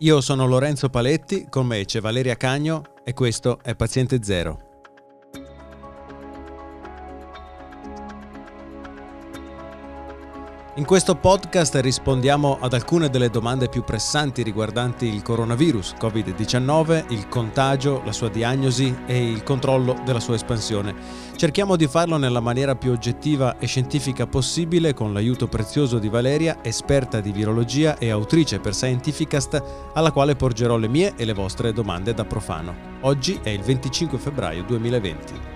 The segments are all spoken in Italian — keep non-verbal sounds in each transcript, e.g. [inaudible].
Io sono Lorenzo Paletti, con me c'è Valeria Cagno e questo è Paziente Zero. In questo podcast rispondiamo ad alcune delle domande più pressanti riguardanti il coronavirus, Covid-19, il contagio, la sua diagnosi e il controllo della sua espansione. Cerchiamo di farlo nella maniera più oggettiva e scientifica possibile con l'aiuto prezioso di Valeria, esperta di virologia e autrice per Scientificast, alla quale porgerò le mie e le vostre domande da profano. Oggi è il 25 febbraio 2020.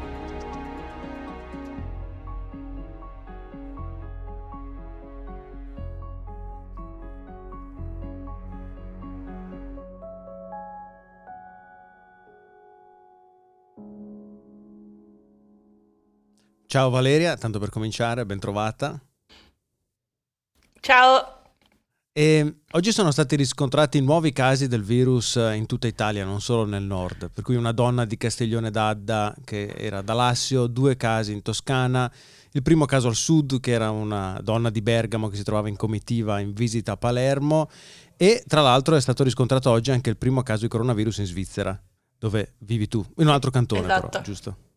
Ciao Valeria, tanto per cominciare, ben trovata. Ciao. E oggi sono stati riscontrati nuovi casi del virus in tutta Italia, non solo nel nord, per cui una donna di Castiglione d'Adda che era da Lassio, due casi in Toscana, il primo caso al sud che era una donna di Bergamo che si trovava in comitiva in visita a Palermo e tra l'altro è stato riscontrato oggi anche il primo caso di coronavirus in Svizzera, dove vivi tu, in un altro cantone esatto. però, giusto?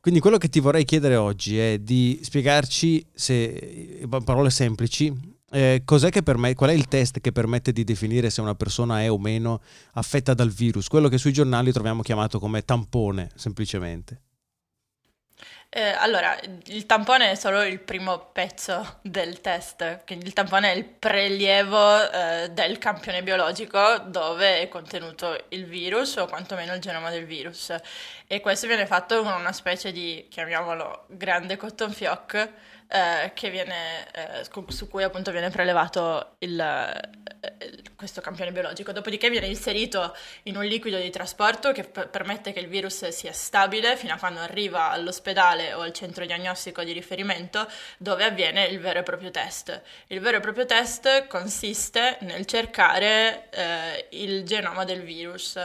Quindi quello che ti vorrei chiedere oggi è di spiegarci, se, parole semplici, eh, permette, qual è il test che permette di definire se una persona è o meno affetta dal virus? Quello che sui giornali troviamo chiamato come tampone, semplicemente. Eh, allora, il tampone è solo il primo pezzo del test, quindi il tampone è il prelievo eh, del campione biologico dove è contenuto il virus o quantomeno il genoma del virus. E questo viene fatto con una specie di, chiamiamolo, grande cotton fioc eh, viene, eh, su cui appunto viene prelevato il, eh, questo campione biologico. Dopodiché viene inserito in un liquido di trasporto che p- permette che il virus sia stabile fino a quando arriva all'ospedale o al centro diagnostico di riferimento dove avviene il vero e proprio test. Il vero e proprio test consiste nel cercare eh, il genoma del virus.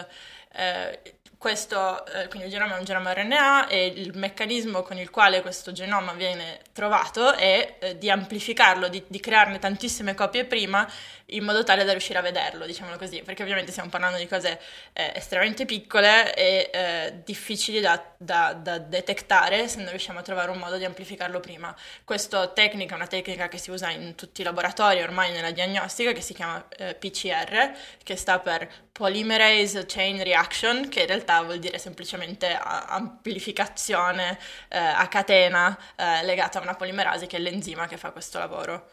Eh, questo, eh, quindi il genoma è un genoma RNA e il meccanismo con il quale questo genoma viene trovato è eh, di amplificarlo, di, di, crearne tantissime copie prima in modo tale da riuscire a vederlo, diciamolo così, perché ovviamente stiamo parlando di cose eh, estremamente piccole e eh, difficili da, da, da, detectare se non riusciamo a trovare un modo di amplificarlo prima. Questa tecnica è una tecnica che si usa in tutti i laboratori ormai nella diagnostica che si chiama eh, PCR, che sta per Polymerase Chain Reaction, che in realtà vuol dire semplicemente amplificazione eh, a catena eh, legata a una polimerasi che è l'enzima che fa questo lavoro.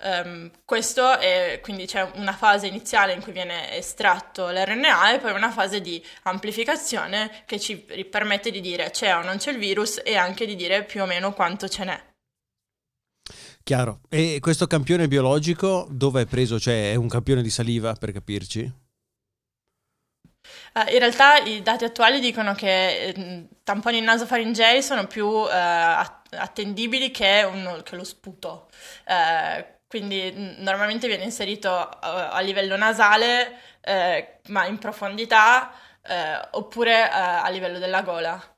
Um, questo è quindi c'è una fase iniziale in cui viene estratto l'RNA e poi una fase di amplificazione che ci permette di dire c'è o non c'è il virus e anche di dire più o meno quanto ce n'è. Chiaro. E questo campione biologico dove è preso? Cioè è un campione di saliva per capirci? Uh, in realtà i dati attuali dicono che eh, tamponi nasofaringei sono più uh, attendibili che, un, che lo sputo. Uh, quindi normalmente viene inserito a livello nasale, ma in profondità, oppure a livello della gola.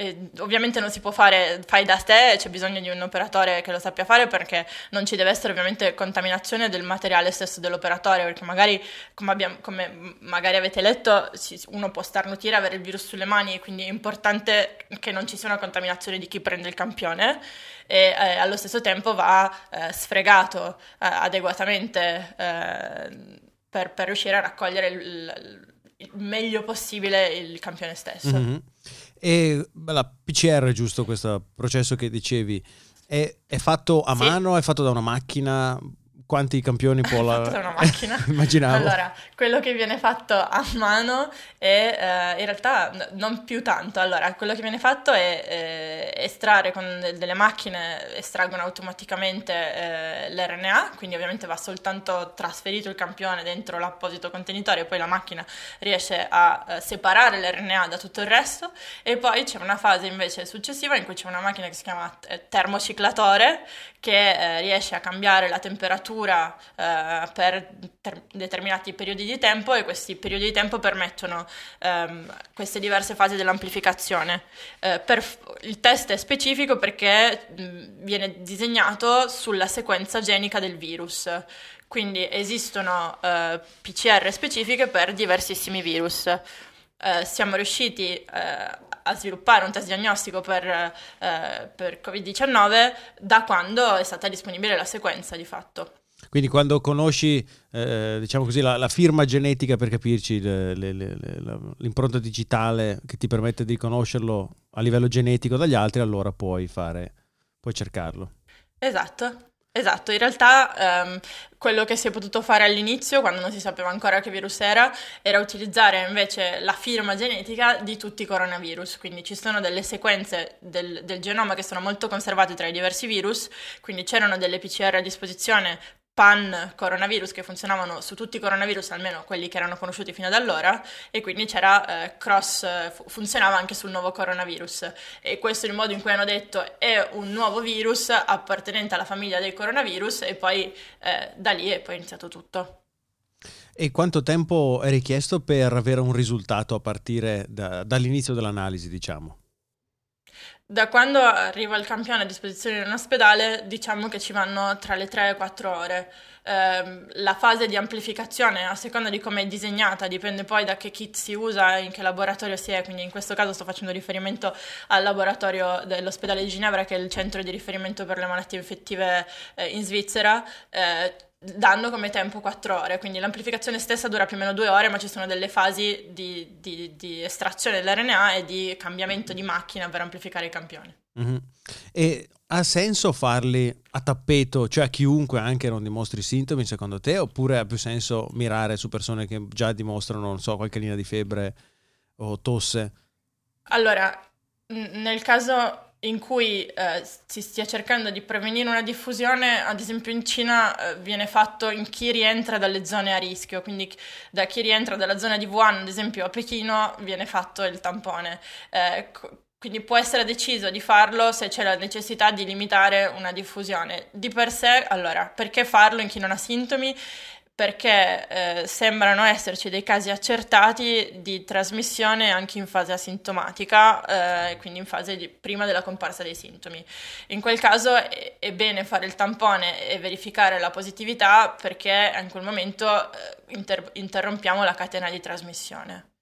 E ovviamente non si può fare fai da te, c'è bisogno di un operatore che lo sappia fare perché non ci deve essere ovviamente contaminazione del materiale stesso dell'operatore, perché magari, come, abbiamo, come magari avete letto, uno può starnutire, avere il virus sulle mani, quindi è importante che non ci sia una contaminazione di chi prende il campione e eh, allo stesso tempo va eh, sfregato eh, adeguatamente eh, per, per, riuscire a raccogliere il, il, meglio possibile il campione stesso. Mm-hmm. E la PCR, giusto questo processo che dicevi, è, è fatto a sì. mano, è fatto da una macchina? Quanti campioni può [laughs] la... fatto da una macchina. [laughs] Immaginavo. Allora, quello che viene fatto a mano è eh, in realtà non più tanto. Allora, quello che viene fatto è eh, estrarre con delle macchine, estraggono automaticamente eh, l'RNA, quindi ovviamente va soltanto trasferito il campione dentro l'apposito contenitore e poi la macchina riesce a eh, separare l'RNA da tutto il resto e poi c'è una fase invece successiva in cui c'è una macchina che si chiama eh, termociclatore che eh, riesce a cambiare la temperatura copertura eh, per ter- determinati periodi di tempo e questi periodi di tempo permettono ehm, queste diverse fasi dell'amplificazione. Eh, f- il test è specifico perché mh, viene disegnato sulla sequenza genica del virus. Quindi esistono eh, PCR specifiche per diversissimi virus. Eh, siamo riusciti eh, a sviluppare un test diagnostico per, eh, per, Covid-19 da quando è stata disponibile la sequenza di fatto. Quindi quando conosci eh, diciamo così, la, la, firma genetica per capirci, le, le, le, l'impronta digitale che ti permette di conoscerlo a livello genetico dagli altri, allora puoi fare, puoi cercarlo. Esatto. Esatto, in realtà ehm, quello che si è potuto fare all'inizio, quando non si sapeva ancora che virus era, era utilizzare invece la firma genetica di tutti i coronavirus, quindi ci sono delle sequenze del, del genoma che sono molto conservate tra i diversi virus, quindi c'erano delle PCR a disposizione pan coronavirus che funzionavano su tutti i coronavirus, almeno quelli che erano conosciuti fino ad allora, e quindi c'era eh, cross, funzionava anche sul nuovo coronavirus. E questo è il modo in cui hanno detto è un nuovo virus appartenente alla famiglia del coronavirus, e poi eh, da lì è poi iniziato tutto. E quanto tempo è richiesto per avere un risultato a partire da, dall'inizio dell'analisi, diciamo? Da quando arriva il campione a disposizione in un ospedale, diciamo che ci vanno tra le 3 e le 4 ore. Eh, la fase di amplificazione, a seconda di come è disegnata, dipende poi da che kit si usa in che laboratorio si è, quindi in questo caso sto facendo riferimento al laboratorio dell'ospedale di Ginevra, che è il centro di riferimento per le malattie infettive eh, in Svizzera. Eh, danno come tempo 4 ore, quindi l'amplificazione stessa dura più o meno 2 ore, ma ci sono delle fasi di, di, di estrazione dell'RNA e di cambiamento di macchina per amplificare i campioni. Mm-hmm. E ha senso farli a tappeto, cioè a chiunque anche non dimostri sintomi secondo te, oppure ha più senso mirare su persone che già dimostrano, non so, qualche linea di febbre o tosse? Allora, nel caso in cui eh, si stia cercando di prevenire una diffusione, ad esempio in Cina eh, viene fatto in chi rientra dalle zone a rischio, quindi da chi rientra dalla zona di Wuhan, ad esempio a Pechino, viene fatto il tampone. Eh, quindi può essere deciso di farlo se c'è la necessità di limitare una diffusione. Di per sé, allora, perché farlo in chi non ha sintomi? perché eh, sembrano esserci dei casi accertati di trasmissione anche in fase asintomatica, eh, quindi in fase di, prima della comparsa dei sintomi. In quel caso è, è, bene fare il tampone e verificare la positività perché in quel momento eh, inter- interrompiamo la catena di trasmissione.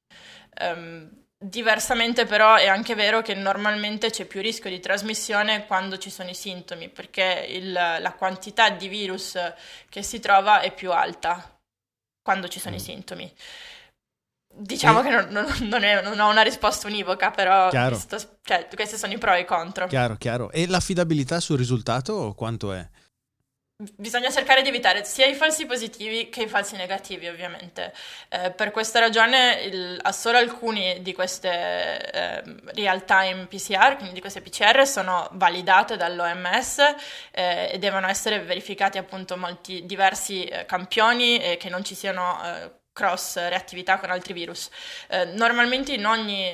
Um, Diversamente però è anche vero che normalmente c'è più rischio di trasmissione quando ci sono i sintomi, perché il, la quantità di virus che si trova è più alta quando ci sono mm. i sintomi. Diciamo e... che non, non, è, non, ho una risposta univoca, però visto, cioè, questi sono i pro e i contro. Chiaro, chiaro. E l'affidabilità sul risultato quanto è? Bisogna cercare di evitare sia i falsi positivi che i falsi negativi, ovviamente. Eh, per questa ragione, il, solo alcuni di queste eh, real-time PCR, quindi di queste PCR, sono validate dall'OMS eh, e devono essere verificati appunto molti diversi eh, campioni e che non ci siano eh, cross reattività con altri virus. Eh, normalmente in ogni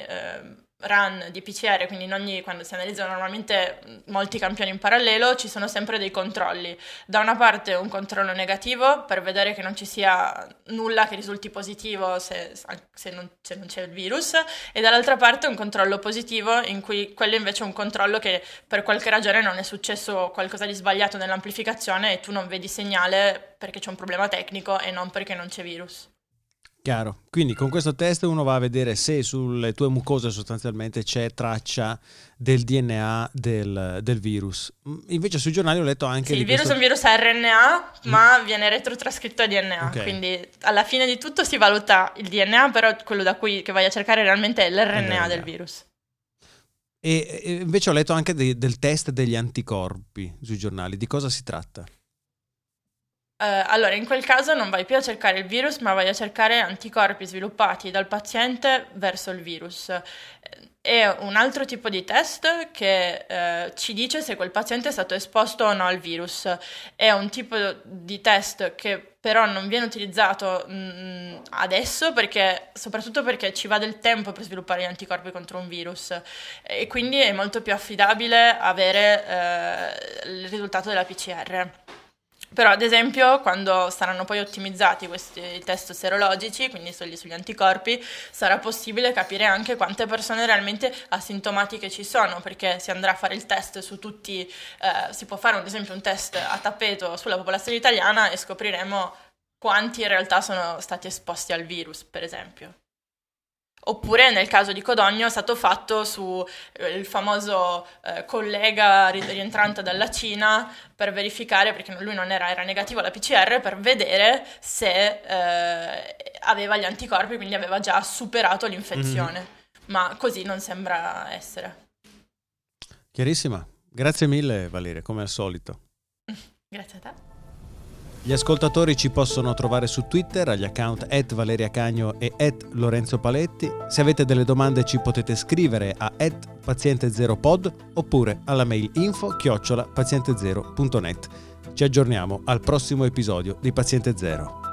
run di PCR, quindi in ogni, quando si analizzano normalmente molti campioni in parallelo, ci sono sempre dei controlli. Da una parte un controllo negativo per vedere che non ci sia nulla che risulti positivo se, se, non, se non, c'è il virus, e dall'altra parte un controllo positivo in cui quello invece è un controllo che per qualche ragione non è successo qualcosa di sbagliato nell'amplificazione e tu non vedi segnale perché c'è un problema tecnico e non perché non c'è virus. Chiaro, quindi con questo test uno va a vedere se sulle tue mucose sostanzialmente c'è traccia del DNA del, del virus. Mm, invece sui giornali ho letto anche... Sì, il virus questo... è un virus a RNA, ma mm. viene retrotrascritto a DNA, okay. quindi alla fine di tutto si valuta il DNA, però quello da cui che vai a cercare realmente è l'RNA, l'RNA. del virus. E, e, invece ho letto anche de, del test degli anticorpi sui giornali, di cosa si tratta? Uh, allora, in quel caso non vai più a cercare il virus, ma vai a cercare anticorpi sviluppati dal paziente verso il virus. È un altro tipo di test che uh, ci dice se quel paziente è stato esposto o no al virus. È un tipo di test che però non viene utilizzato mh, mm, adesso perché, soprattutto perché ci va del tempo per sviluppare gli anticorpi contro un virus e quindi è molto più affidabile avere uh, il risultato della PCR. Però ad esempio quando saranno poi ottimizzati questi test serologici, quindi sugli, sugli anticorpi, sarà possibile capire anche quante persone realmente asintomatiche ci sono, perché si andrà a fare il test su tutti, eh, si può fare ad esempio un test a tappeto sulla popolazione italiana e scopriremo quanti in realtà sono stati esposti al virus, per esempio. Oppure nel caso di Codogno è stato fatto sul eh, famoso eh, collega rientrante dalla Cina per verificare, perché lui non era, era negativo alla PCR, per vedere se eh, aveva gli anticorpi, quindi aveva già superato l'infezione. Mm-hmm. Ma così non sembra essere. Chiarissima. Grazie mille Valeria, come al solito. [laughs] Grazie a te. Gli ascoltatori ci possono trovare su Twitter agli account at Valeria Cagno e at Lorenzo Paletti. Se avete delle domande ci potete scrivere a at paziente0pod oppure alla mail info chiocciola paziente0.net. Ci aggiorniamo al prossimo episodio di Paziente Zero.